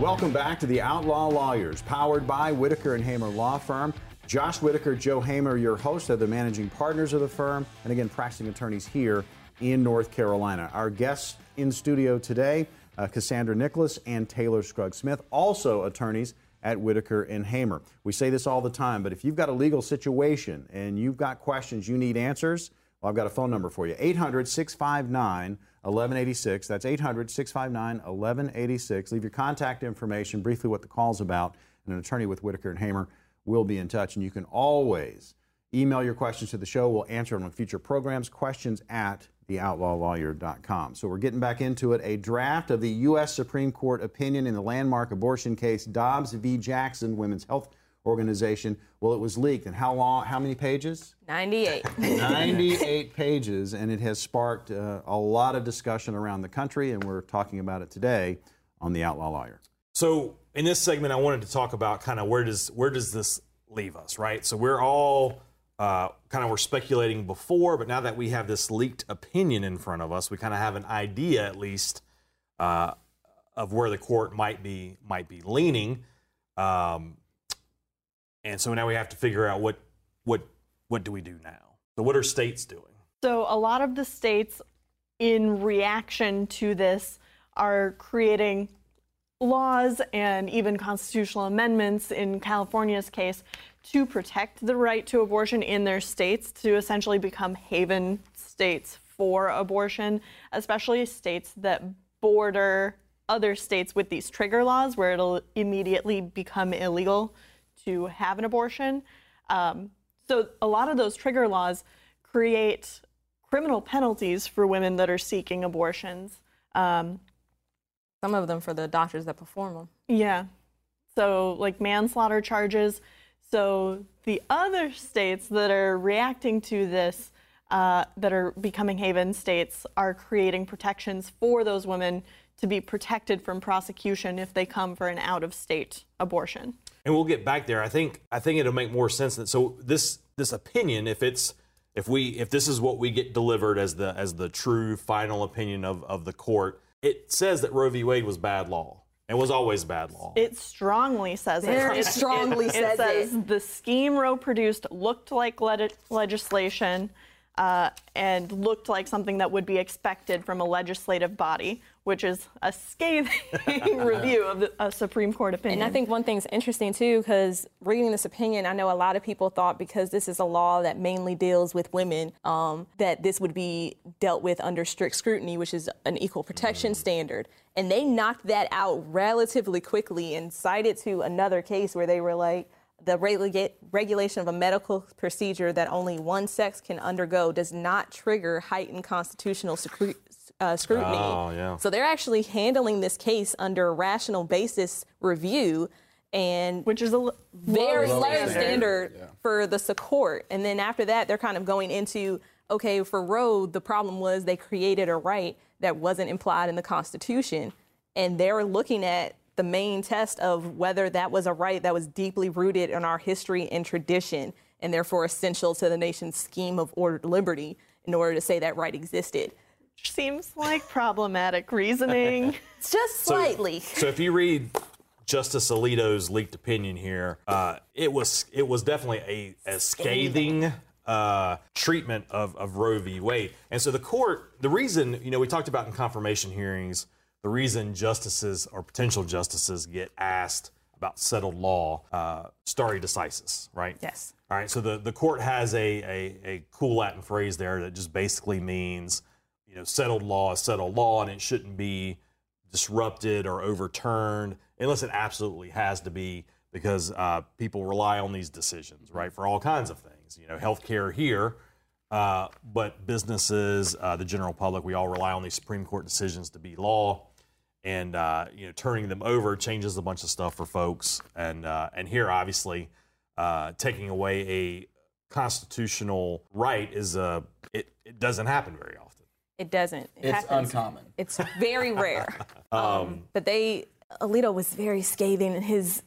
Welcome back to the Outlaw Lawyers, powered by Whitaker and Hamer Law Firm. Josh Whitaker, Joe Hamer, your host, are the managing partners of the firm, and again, practicing attorneys here in North Carolina. Our guests in studio today, uh, Cassandra Nicholas and Taylor Scruggs Smith, also attorneys at Whitaker and Hamer. We say this all the time, but if you've got a legal situation and you've got questions you need answers, well, I've got a phone number for you 800 659 1186. That's 800 659 1186. Leave your contact information, briefly what the call's about, and an attorney with Whitaker and Hamer will be in touch. And you can always email your questions to the show. We'll answer them on future programs. Questions at theoutlawlawyer.com. So we're getting back into it. A draft of the U.S. Supreme Court opinion in the landmark abortion case Dobbs v. Jackson Women's Health Organization. Well, it was leaked. And how long? How many pages? 98. 98 pages, and it has sparked uh, a lot of discussion around the country, and we're talking about it today on the Outlaw Lawyer. So in this segment, I wanted to talk about kind of where does where does this leave us, right? So we're all uh, kind of were speculating before, but now that we have this leaked opinion in front of us, we kind of have an idea at least uh, of where the court might be might be leaning. Um, and so now we have to figure out what what what do we do now? So what are states doing? So, a lot of the states, in reaction to this, are creating laws and even constitutional amendments in California's case to protect the right to abortion in their states to essentially become haven states for abortion, especially states that border other states with these trigger laws where it'll immediately become illegal to have an abortion. Um, so a lot of those trigger laws create criminal penalties for women that are seeking abortions. Um, Some of them for the doctors that perform them. yeah. So, like manslaughter charges. So, the other states that are reacting to this, uh, that are becoming haven states, are creating protections for those women to be protected from prosecution if they come for an out of state abortion. And we'll get back there. I think I think it'll make more sense that so this this opinion, if it's if we if this is what we get delivered as the as the true final opinion of of the court, it says that Roe v. Wade was bad law It was always bad law. It strongly says Very it. strongly it, says says it. the scheme Roe produced looked like le- legislation uh, and looked like something that would be expected from a legislative body, which is a scathing review of the, a Supreme Court opinion. And I think one thing's interesting too, because reading this opinion, I know a lot of people thought because this is a law that mainly deals with women, um, that this would be dealt with under strict scrutiny, which is an equal protection Mm. standard. And they knocked that out relatively quickly and cited to another case where they were like, the regu- regulation of a medical procedure that only one sex can undergo does not trigger heightened constitutional scru- uh, scrutiny. Oh, yeah. So they're actually handling this case under rational basis review and which is a l- very low low standard. standard for the s- court. And then after that, they're kind of going into okay, for Roe, the problem was they created a right that wasn't implied in the Constitution. And they're looking at the main test of whether that was a right that was deeply rooted in our history and tradition and therefore essential to the nation's scheme of ordered liberty in order to say that right existed. Seems like problematic reasoning. It's just So- slightly. So, if you read Justice Alito's leaked opinion here, uh, it was it was definitely a, a scathing uh, treatment of, of Roe v. Wade. And so the court, the reason, you know, we talked about in confirmation hearings, the reason justices or potential justices get asked about settled law, uh, stare decisis, right? Yes. All right. So the, the court has a, a, a cool Latin phrase there that just basically means, you know, settled law is settled law and it shouldn't be disrupted or overturned unless it absolutely has to be because uh, people rely on these decisions, right, for all kinds of things. You know, healthcare here, uh, but businesses, uh, the general public, we all rely on these Supreme Court decisions to be law. And uh, you know, turning them over changes a bunch of stuff for folks. And uh, and here, obviously, uh, taking away a constitutional right is a it, it doesn't happen very often. It doesn't. It It's happens. uncommon. It's very rare. um, but they, Alito was very scathing in his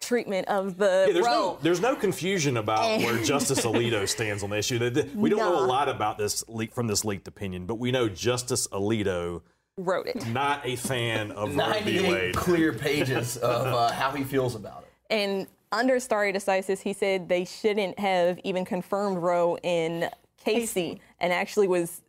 treatment of the Yeah, there's Roe. no there's no confusion about where Justice Alito stands on the issue. The- the- We don't know a lot about this leak from this leaked opinion, but we know Justice Alito wrote it. not a fan of Roe v. 98 Wade. clear pages of uh, how he feels about it. And under stare decisis, he said they shouldn't have even confirmed Roe in Casey, and actually was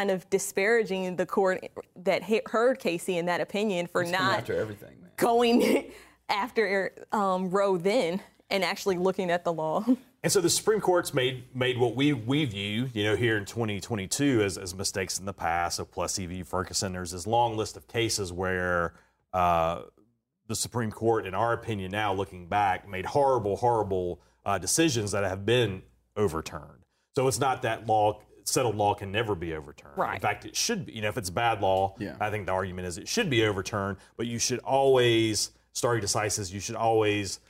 kind of disparaging the court that he- heard Casey in that opinion for Come not after everything, man. going after um, Roe then and actually looking at the law. And so the Supreme Court's made made what we we view, you know, here in 2022 as, as mistakes in the past. So Plessy v. Ferguson, there's this long list of cases where uh, the Supreme Court, in our opinion, now looking back, made horrible, horrible uh, decisions that have been overturned. So it's not that law settled law can never be overturned. Right. In fact, it should be. You know, if it's bad law, Yeah. I think the argument is it should be overturned. But you should always stare decisis. You should always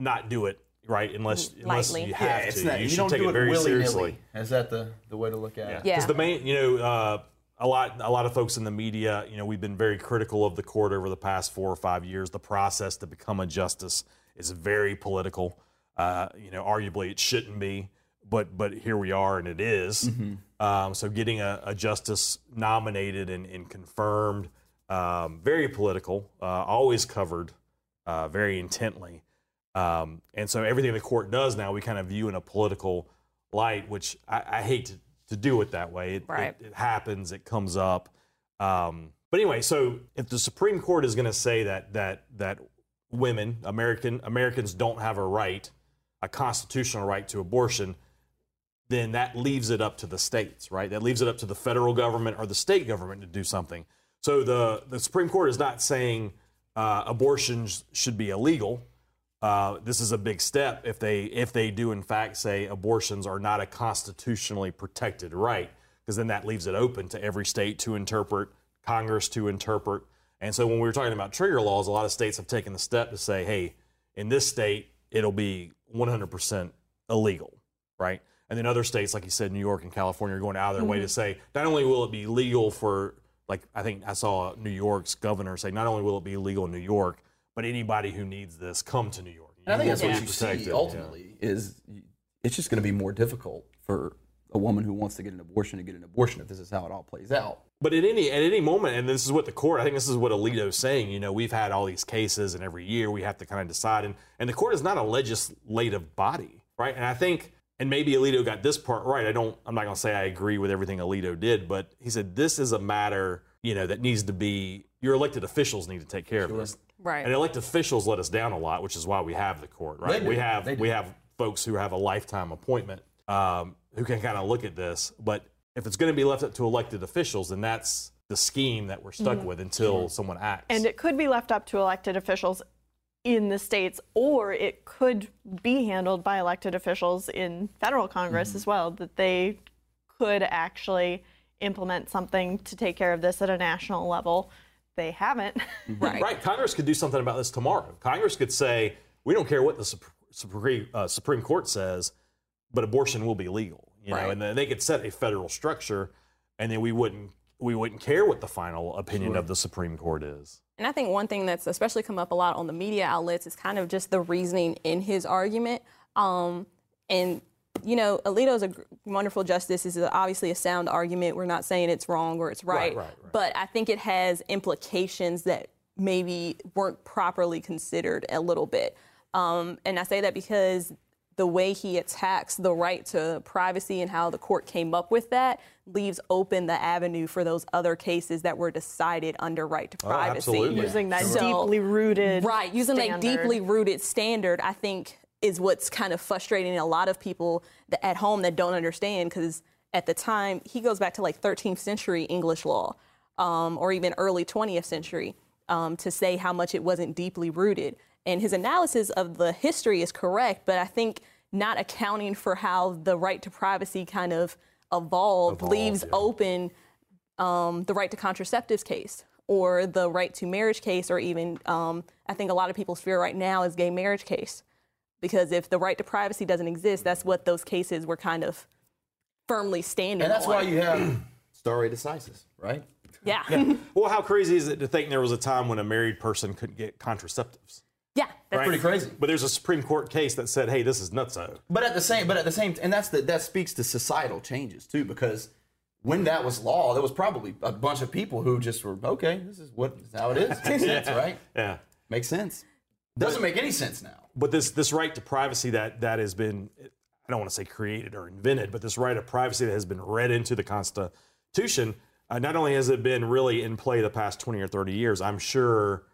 not do it right unless unless you have Yeah, it's to. not. you You, should don't take do it it very willy seriously. nilly. Is that the, the way to look at it? Yeah. Because the main, you know, uh, a lot, a lot of folks in the media, you know, we've been very critical of the court over the past four or five years. The process to become a justice is very political. Uh, you know, arguably it shouldn't be, but but here we are, and it is. Um, so getting a, a justice nominated and, and confirmed, um, very political, uh, always covered uh, very intently. Um, and so everything the court does now, we kind of view in a political light, which I, I hate to, to do it that way. It, Right. it, it happens, it comes up. Um, but anyway, so if the Supreme Court is going to say that that that women, American Americans, don't have a right, a constitutional right to abortion, then that leaves it up to the states, right? That leaves it up to the federal government or the state government to do something. So the the Supreme Court is not saying uh, abortions should be illegal. Uh, this is a big step if they if they do in fact say abortions are not a constitutionally protected right, because then that leaves it open to every state to interpret, Congress to interpret. And so when we were talking about trigger laws, a lot of states have taken the step to say, hey, in this state it'll be 100% illegal, right? And then other states, like you said, New York and California, are going out of their way to mm-hmm. say not only will it be legal for, like I think I saw New York's governor say, not only will it be legal in New York, but anybody who needs this come to New York. And I think that's what you protected, see yeah. ultimately is it's just going to be more difficult for a woman who wants to get an abortion to get an abortion if this is how it all plays out. But at any at any moment, and this is what the court, I think this is what Alito's saying. You know, we've had all these cases, and every year we have to kind of decide. And and the court is not a legislative body, right? And I think, and maybe Alito got this part right. I don't. I'm not going to say I agree with everything Alito did, but he said this is a matter. you know, that needs to be your elected officials need to take care of this. Right. And elected officials let us down a lot, which is why we have the court, right? We have we have folks who have a lifetime appointment um, who can kind of look at this. But if it's going to be left up to elected officials, then that's the scheme that we're stuck with until someone acts. And it could be left up to elected officials in the states, or it could be handled by elected officials in federal Congress Mm-hmm. as well, that they could actually implement something to take care of this at a national level. They haven't. Right. Right. Congress could do something about this tomorrow. Congress could say, we don't care what the Supreme, uh, Supreme Court says, but abortion will be legal. You know, Right. and then they could set a federal structure, and then we wouldn't we wouldn't care what the final opinion of the Supreme Court is. And I think one thing that's especially come up a lot on the media outlets is kind of just the reasoning in his argument. Um, and you know, Alito's a wonderful justice. This is obviously a sound argument. We're not saying it's wrong or it's right, right, right. but I think it has implications that maybe weren't properly considered a little bit. Um, and I say that because the way he attacks the right to privacy and how the court came up with that leaves open the avenue for those other cases that were decided under right to privacy. absolutely. Using that So- deeply rooted. Right, using that standard. deeply rooted standard, I think, is what's kind of frustrating a lot of people that, at home that don't understand because at the time he goes back to like 13th century English law um, or even early 20th century um, to say how much it wasn't deeply rooted. And his analysis of the history is correct, but I think not accounting for how the right to privacy kind of evolved, Evolved, leaves yeah. open um, the right to contraceptives case or the right to marriage case, or even um, I think a lot of people's fear right now is gay marriage case. Because if the right to privacy doesn't exist, that's what those cases were kind of firmly standing And that's on. why you have stare decisis, right? yeah. Well, how crazy is it to think there was a time when a married person couldn't get contraceptives? Yeah. That's Right? pretty crazy. But there's a Supreme Court case that said, "Hey, this is nutso." But at the same, but at the same, and that's the that speaks to societal changes too, because when that was law, there was probably a bunch of people who just were okay. This is what this is how it is. Makes sense, right? Yeah. Makes sense. Doesn't make any sense now. But this this right to privacy that that has been I don't want to say created or invented, but this right of privacy that has been read into the Constitution, uh, not only has it been really in play the past 20 or 30 years, I'm sure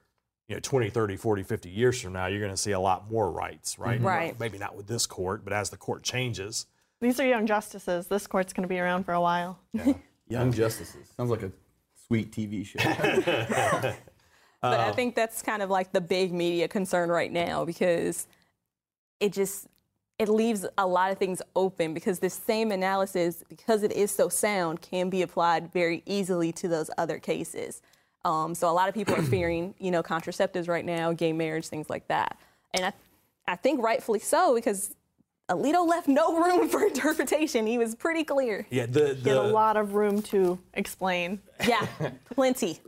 you know 20, 30, 40, 50 years from now you're going to see a lot more rights, right? Right. Maybe not with this court, but as the court changes. These are young justices. This court's going to be around for a while. Young justices sounds like a sweet TV show. But Uh, I think that's kind of like the big media concern right now because it just it leaves a lot of things open because this same analysis, because it is so sound, can be applied very easily to those other cases. Um, so a lot of people are fearing, you know, contraceptives right now, gay marriage, things like that, and I, I think rightfully so because Alito left no room for interpretation. He was pretty clear. Yeah, the Get a lot of room to explain. Yeah, plenty.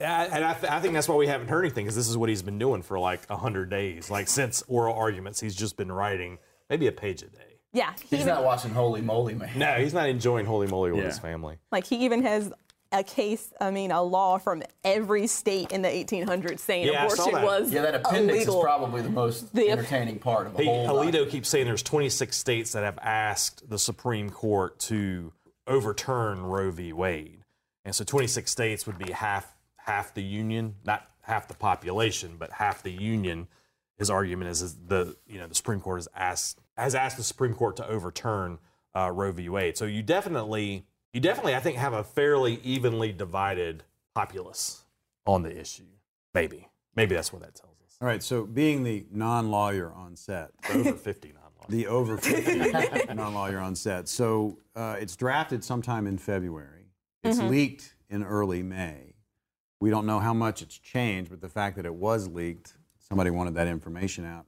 Yeah, and I, th- I think that's why we haven't heard anything, because this is what he's been doing for like hundred days. Like since oral arguments, he's just been writing maybe a page a day. Yeah, he He's even- not watching Holey Moley, man. No, he's not enjoying holey moley with Yeah. his family. Like he even has a case, I mean, a law from every state in the 1800s saying Yeah, abortion that. was Yeah, that appendix illegal. is probably the most The- entertaining part of the He, whole. Alito document. keeps saying there's 26 states that have asked the Supreme Court to overturn Roe v. Wade, and so 26 states would be half half the union, not half the population, but half the union. His argument is, is the you know the Supreme Court has asked has asked the Supreme Court to overturn uh, Roe v. Wade. So you definitely you definitely I think have a fairly evenly divided populace on the issue. Maybe maybe that's what that tells us. All right, so being the non-lawyer on set, Over 50 non the over 50 non-lawyer on set. So uh, it's drafted sometime in February. It's leaked in early May. We don't know how much it's changed, but the fact that it was leaked, somebody wanted that information out.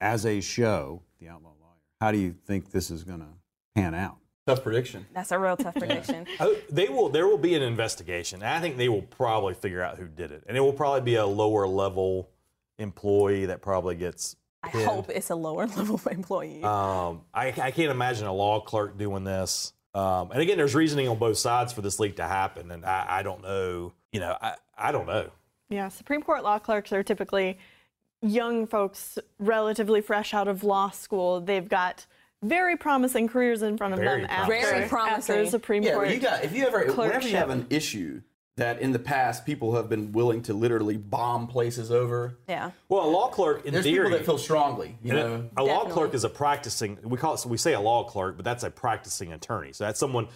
As a show, The Outlaw Lawyer, how do you think this is going to pan out? Tough prediction. That's a real tough prediction. Oh, they will. There will be an investigation. I think they will probably figure out who did it, and it will probably be a lower level employee that probably gets. I hope it's a lower level employee. Um, I, I can't imagine a law clerk doing this. Um, and again, there's reasoning on both sides for this leak to happen, and I, I don't know. You know, I, I don't know. Yeah, Supreme Court law clerks are typically young folks, relatively fresh out of law school. They've got very promising careers in front of Very them after, promising. Very after the Supreme Yeah, Court. you got if you ever whenever you have an issue that in the past people have been willing to literally bomb places over. Yeah. Well, a law clerk in There's theory, people that feel strongly, you know. a, a law clerk is a practicing. We call it. So we say a law clerk, but that's a practicing attorney. So that's someone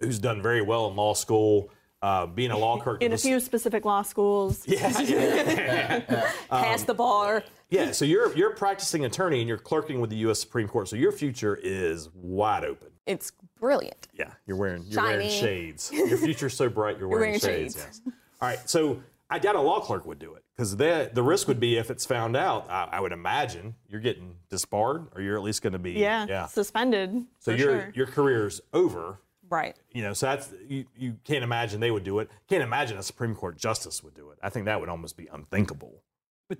who's done very well in law school. Uh, being a law clerk In a few specific law schools. Yeah, yeah. Pass the bar. Yeah. So you're you're a practicing attorney and you're clerking with the U.S. Supreme Court. So your future is wide open. It's brilliant. Yeah, you're wearing you're wearing shades. Your future's so bright. You're wearing, wearing shades. shades. Yes. All right. So I doubt a law clerk would do it because the the risk would be if it's found out. I, I would imagine you're getting disbarred, or you're at least going to be Yeah, yeah. suspended. So for your sure. your career's over. Right. You know, so that's you, you can't imagine they would do it. Can't imagine a Supreme Court justice would do it. I think that would almost be unthinkable.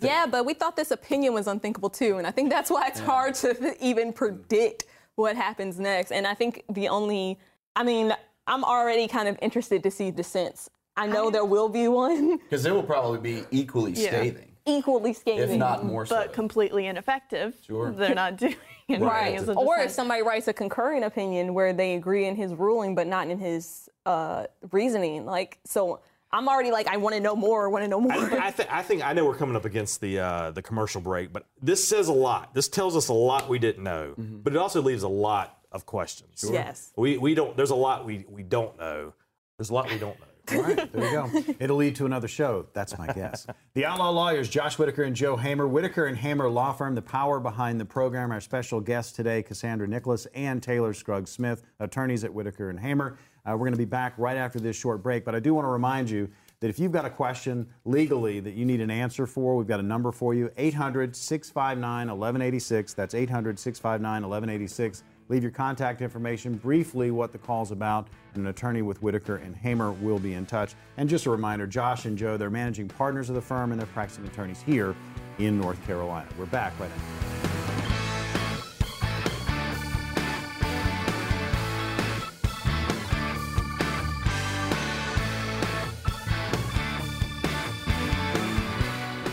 Yeah, but we thought this opinion was unthinkable too, and I think that's why it's hard to even predict what happens next. And I think the only, I mean, I'm already kind of interested to see dissents. I know there will be one Because it will probably be equally Yeah. scathing, equally scathing. if not more so. but completely ineffective. Sure. They're not doing anything Right. as Or if somebody writes a concurring opinion where they agree in his ruling but not in his uh, reasoning. Like, so I'm already like, I want to know more, want to know more. I, I, th- I think I know we're coming up against the uh, the commercial break, but this says a lot. This tells us a lot we didn't know, but it also leaves a lot of questions. Yes. We we don't. There's a lot we we don't know. There's a lot we don't know. All right, there you go. It'll lead to another show. That's my guess. the Outlaw Lawyers, Josh Whitaker and Joe Hamer. Whitaker and Hamer Law Firm, the power behind the program. Our special guests today, Cassandra Nicholas and Taylor Scruggs Smith, attorneys at Whitaker and Hamer. Uh, we're going to be back right after this short break, but I do want to remind you that if you've got a question legally that you need an answer for, we've got a number for you 800 659 1186. That's 800 659 1186. Leave your contact information, briefly what the call's about, and an attorney with Whitaker and Hamer will be in touch. And just a reminder Josh and Joe, they're managing partners of the firm and they're practicing attorneys here in North Carolina. We're back right now.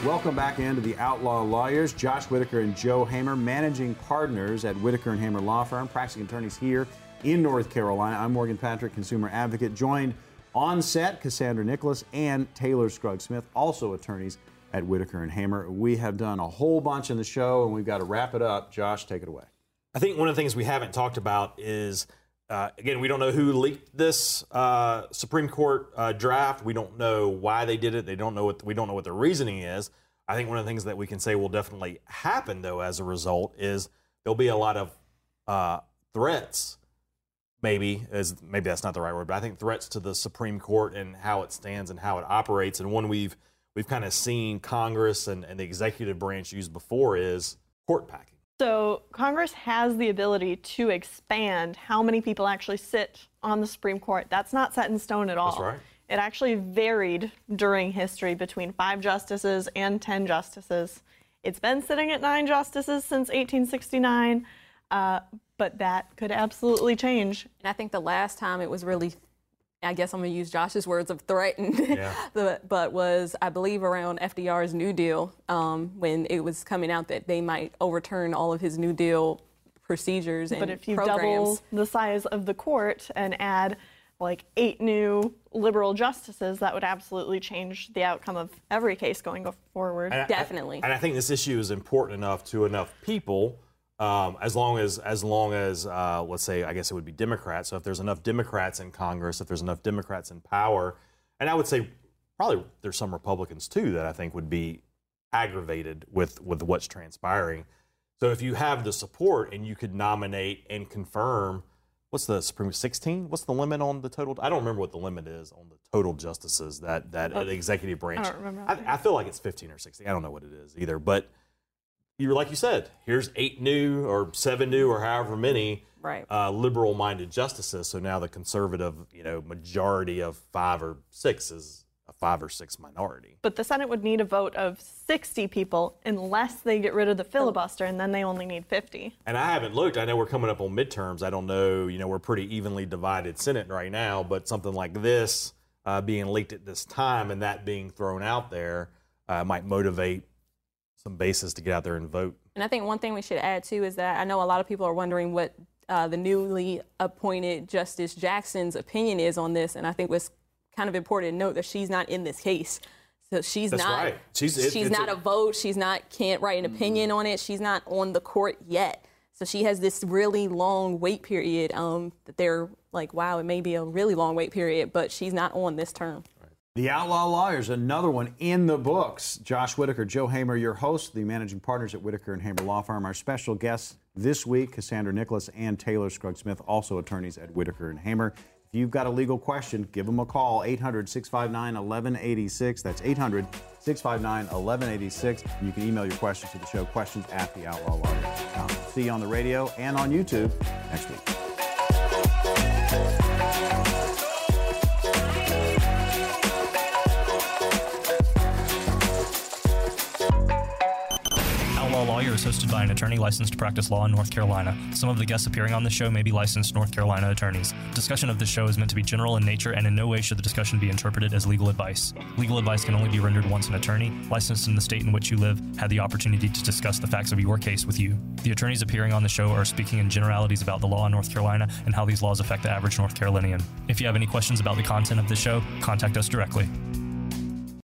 Welcome back into the Outlaw Lawyers. Josh Whitaker and Joe Hamer, managing partners at Whitaker and Hamer Law Firm, practicing attorneys here in North Carolina. I'm Morgan Patrick, consumer advocate, joined on set Cassandra Nicholas and Taylor Scruggs Smith, also attorneys at Whitaker and Hamer. We have done a whole bunch in the show, and we've got to wrap it up. Josh, take it away. I think one of the things we haven't talked about is, uh, again, we don't know who leaked this uh, Supreme Court uh, draft. We don't know why they did it. They don't know what we don't know what the reasoning is. I think one of the things that we can say will definitely happen, though, as a result, is there'll be a lot of uh, threats. Maybe is maybe that's not the right word, but I think threats to the Supreme Court and how it stands and how it operates. And one we've we've kind of seen Congress and, and the executive branch use before is court packing. So Congress has the ability to expand how many people actually sit on the Supreme Court. That's not set in stone at all. That's right. It actually varied during history between five justices and 10 justices. It's been sitting at nine justices since 1869, uh, but that could absolutely change. And I think the last time it was really, I guess I'm going to use Josh's words of threatened, Yeah. the, but was, I believe, around FDR's New Deal um, when it was coming out that they might overturn all of his New Deal procedures and But if you programs. double the size of the court and add like eight new liberal justices, that would absolutely change the outcome of every case going forward. And I- Definitely. and I think this issue is important enough to enough people, um, as long as as long as uh, let's say I guess it would be Democrats. So if there's enough Democrats in Congress, if there's enough Democrats in power, and I would say probably there's some Republicans too that I think would be aggravated with with what's transpiring. So if you have the support and you could nominate and confirm. What's the Supreme 16? What's the limit on the total? I don't remember what the limit is on the total justices that that the executive branch. I don't remember I, I feel like it's 15 or 16. I don't know what it is either. But you're like you said, here's eight new or seven new or however many Right. uh, liberal-minded justices. So now the conservative, you know, majority of five or six is a five or six minority. But the Senate would need a vote of 60 people unless they get rid of the filibuster, and then they only need 50. And I haven't looked. I know we're coming up on midterms. I don't know. You know, we're pretty evenly divided Senate right now. But something like this uh, being leaked at this time and that being thrown out there uh, might motivate some bases to get out there and vote. And I think one thing we should add too is that I know a lot of people are wondering what uh, the newly appointed Justice Jackson's opinion is on this, and I think what's kind of important to note that she's not in this case. So she's That's not right. She's- it- she's not a- a, vote. She's not can't write an opinion on it. She's not on the court yet. So she has this really long wait period. Um, that they're like, wow, it may be a really long wait period, but she's not on this term. The Outlaw Lawyers, another one in the books. Josh Whitaker, Joe Hamer, your host, the managing partners at Whitaker and Hamer Law Firm. Our special guests this week, Cassandra Nicholas and Taylor Scruggs Smith, also attorneys at Whitaker and Hamer. If you've got a legal question, give them a call, 800 659 1186. That's 800 659 1186. You can email your questions to the show, questions at theoutlawlawyer.com. See you on the radio and on YouTube next week. Lawyer is hosted by an attorney licensed to practice law in North Carolina. Some of the guests appearing on the show may be licensed North Carolina attorneys. Discussion of this show is meant to be general in nature, and in no way should the discussion be interpreted as legal advice. Legal advice can only be rendered once an attorney, licensed in the state in which you live, had the opportunity to discuss the facts of your case with you. The attorneys appearing on the show are speaking in generalities about the law in North Carolina and how these laws affect the average North Carolinian. If you have any questions about the content of the show, contact us directly.